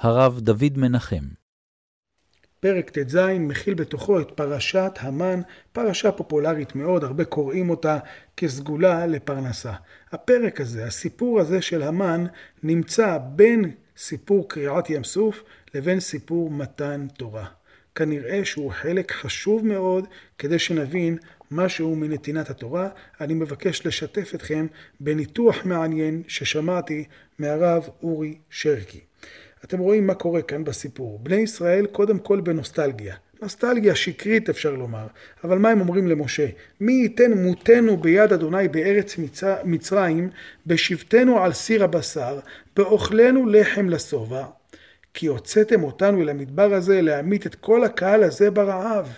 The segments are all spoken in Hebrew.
הרב דוד מנחם. פרק ט"ז מכיל בתוכו את פרשת המן, פרשה פופולרית מאוד, הרבה קוראים אותה כסגולה לפרנסה. הפרק הזה, הסיפור הזה של המן, נמצא בין סיפור קריעת ים סוף לבין סיפור מתן תורה. כנראה שהוא חלק חשוב מאוד כדי שנבין משהו מנתינת התורה. אני מבקש לשתף אתכם בניתוח מעניין ששמעתי מהרב אורי שרקי. אתם רואים מה קורה כאן בסיפור. בני ישראל קודם כל בנוסטלגיה. נוסטלגיה שקרית אפשר לומר, אבל מה הם אומרים למשה? מי ייתן מותנו ביד אדוני בארץ מצרים, בשבתנו על סיר הבשר, באוכלנו לחם לשובע, כי הוצאתם אותנו אל המדבר הזה להמית את כל הקהל הזה ברעב.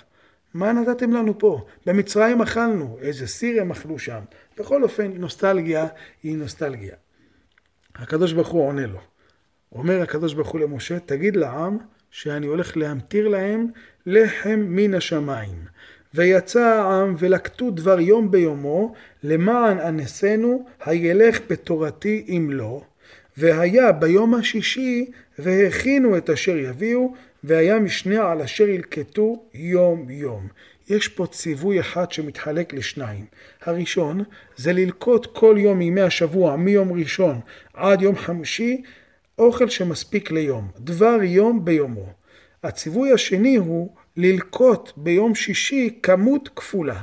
מה נתתם לנו פה? במצרים אכלנו, איזה סיר הם אכלו שם. בכל אופן, נוסטלגיה היא נוסטלגיה. הקדוש ברוך הוא עונה לו. אומר הקדוש ברוך הוא למשה, תגיד לעם שאני הולך להמטיר להם לחם מן השמיים. ויצא העם ולקטו דבר יום ביומו, למען אנסנו, הילך בתורתי אם לא. והיה ביום השישי, והכינו את אשר יביאו, והיה משנה על אשר ילקטו יום יום. יש פה ציווי אחד שמתחלק לשניים. הראשון זה ללקוט כל יום מימי השבוע, מיום ראשון עד יום חמישי, אוכל שמספיק ליום, דבר יום ביומו. הציווי השני הוא ללקוט ביום שישי כמות כפולה.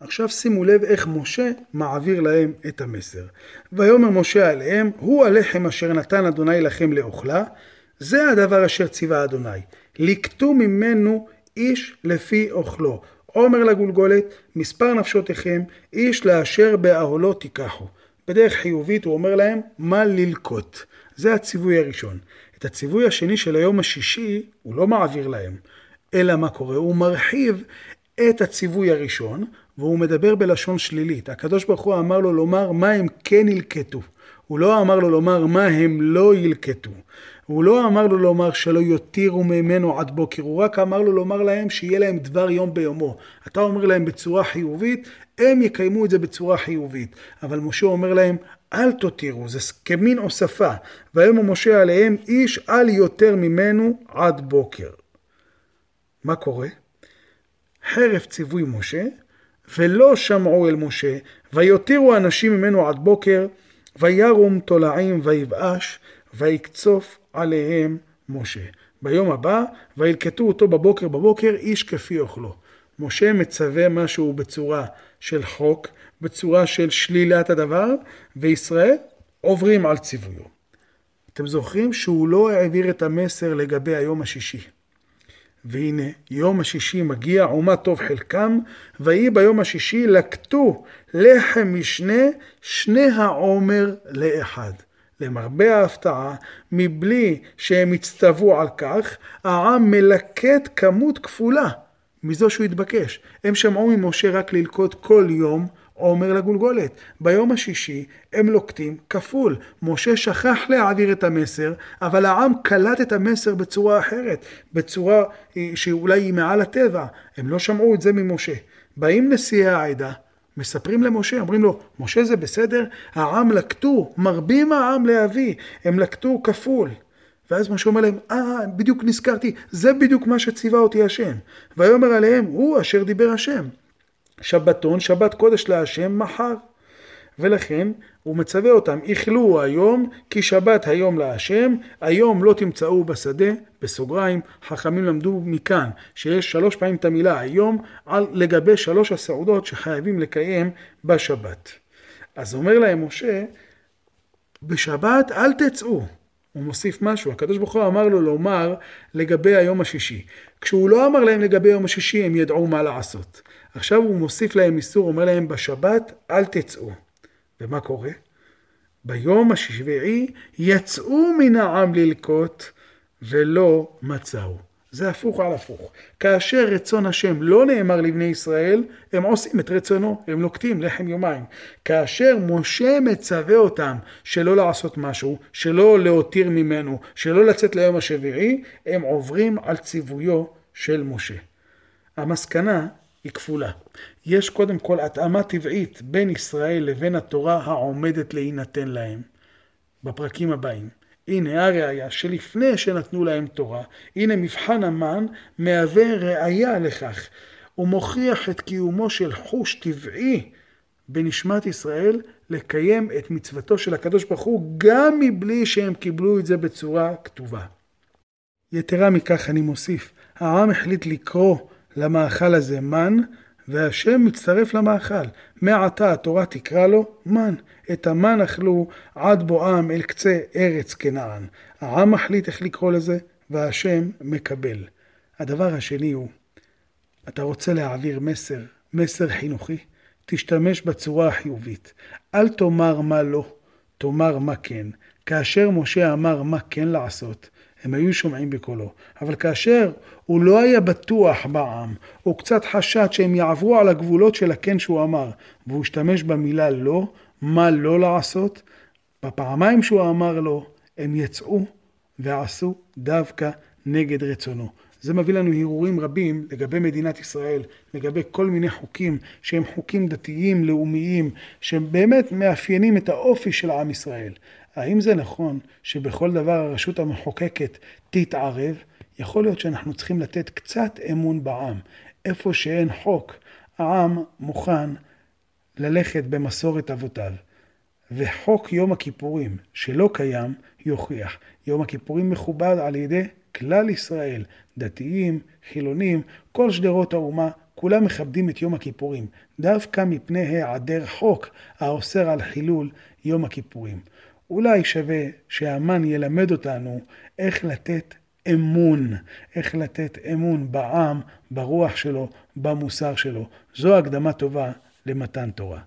עכשיו שימו לב איך משה מעביר להם את המסר. ויאמר משה עליהם, הוא הלחם אשר נתן אדוני לכם לאוכלה, זה הדבר אשר ציווה אדוני. לקטו ממנו איש לפי אוכלו. עומר לגולגולת, מספר נפשותיכם, איש לאשר באהלו תיקחו. בדרך חיובית הוא אומר להם, מה ללקוט. זה הציווי הראשון. את הציווי השני של היום השישי הוא לא מעביר להם, אלא מה קורה? הוא מרחיב את הציווי הראשון, והוא מדבר בלשון שלילית. הקדוש ברוך הוא אמר לו לומר מה הם כן ילקטו. הוא לא אמר לו לומר מה הם לא ילקטו. הוא לא אמר לו לומר שלא יותירו ממנו עד בוקר, הוא רק אמר לו לומר להם שיהיה להם דבר יום ביומו. אתה אומר להם בצורה חיובית, הם יקיימו את זה בצורה חיובית. אבל משה אומר להם, אל תותירו, זה כמין הוספה. ויאמר משה עליהם, איש אל יותר ממנו עד בוקר. מה קורה? חרף ציווי משה, ולא שמעו אל משה, ויותירו אנשים ממנו עד בוקר, וירום תולעים ויבאש, ויקצוף עליהם משה. ביום הבא, וילקטו אותו בבוקר בבוקר, איש כפי אוכלו. משה מצווה משהו בצורה של חוק, בצורה של שלילת הדבר, וישראל עוברים על ציוויו. אתם זוכרים שהוא לא העביר את המסר לגבי היום השישי. והנה, יום השישי מגיע, ומה טוב חלקם, ויהי ביום השישי לקטו לחם משנה, שני העומר לאחד. למרבה ההפתעה, מבלי שהם הצטוו על כך, העם מלקט כמות כפולה מזו שהוא התבקש. הם שמעו ממשה רק ללקוט כל יום עומר לגולגולת. ביום השישי הם לוקטים כפול. משה שכח להעביר את המסר, אבל העם קלט את המסר בצורה אחרת, בצורה שאולי היא מעל הטבע. הם לא שמעו את זה ממשה. באים נשיאי העדה, מספרים למשה, אומרים לו, משה זה בסדר? העם לקטו, מרבים העם להביא, הם לקטו כפול. ואז משה אומר להם, אה, בדיוק נזכרתי, זה בדיוק מה שציווה אותי השם. ויאמר עליהם, הוא אשר דיבר השם. שבתון, שבת קודש להשם, מחר. ולכן הוא מצווה אותם, איכלו היום כי שבת היום להשם, היום לא תמצאו בשדה, בסוגריים, חכמים למדו מכאן שיש שלוש פעמים את המילה היום על לגבי שלוש הסעודות שחייבים לקיים בשבת. אז אומר להם משה, בשבת אל תצאו. הוא מוסיף משהו, הקדוש ברוך הוא אמר לו לומר לגבי היום השישי. כשהוא לא אמר להם לגבי יום השישי הם ידעו מה לעשות. עכשיו הוא מוסיף להם איסור, אומר להם בשבת אל תצאו. ומה קורה? ביום השביעי יצאו מן העם ללקוט ולא מצאו. זה הפוך על הפוך. כאשר רצון השם לא נאמר לבני ישראל, הם עושים את רצונו, הם נוקטים לחם יומיים. כאשר משה מצווה אותם שלא לעשות משהו, שלא להותיר ממנו, שלא לצאת ליום השביעי, הם עוברים על ציוויו של משה. המסקנה היא כפולה. יש קודם כל התאמה טבעית בין ישראל לבין התורה העומדת להינתן להם. בפרקים הבאים. הנה הראיה שלפני שנתנו להם תורה, הנה מבחן המן מהווה ראיה לכך. הוא מוכיח את קיומו של חוש טבעי בנשמת ישראל לקיים את מצוותו של הקדוש ברוך הוא גם מבלי שהם קיבלו את זה בצורה כתובה. יתרה מכך אני מוסיף, העם החליט לקרוא למאכל הזה מן, והשם מצטרף למאכל. מעתה התורה תקרא לו מן. את המן אכלו עד בואם אל קצה ארץ כנען. העם מחליט איך לקרוא לזה, והשם מקבל. הדבר השני הוא, אתה רוצה להעביר מסר, מסר חינוכי? תשתמש בצורה החיובית. אל תאמר מה לא, תאמר מה כן. כאשר משה אמר מה כן לעשות, הם היו שומעים בקולו. אבל כאשר הוא לא היה בטוח בעם, הוא קצת חשד שהם יעברו על הגבולות של הכן שהוא אמר, והוא השתמש במילה לא, מה לא לעשות, בפעמיים שהוא אמר לו, הם יצאו ועשו דווקא נגד רצונו. זה מביא לנו הרהורים רבים לגבי מדינת ישראל, לגבי כל מיני חוקים שהם חוקים דתיים, לאומיים, שהם באמת מאפיינים את האופי של עם ישראל. האם זה נכון שבכל דבר הרשות המחוקקת תתערב? יכול להיות שאנחנו צריכים לתת קצת אמון בעם. איפה שאין חוק, העם מוכן ללכת במסורת אבותיו. וחוק יום הכיפורים שלא קיים, יוכיח. יום הכיפורים מכובד על ידי כלל ישראל, דתיים, חילונים, כל שדרות האומה, כולם מכבדים את יום הכיפורים, דווקא מפני היעדר חוק האוסר על חילול יום הכיפורים. אולי שווה שהמן ילמד אותנו איך לתת אמון, איך לתת אמון בעם, ברוח שלו, במוסר שלו. זו הקדמה טובה למתן תורה.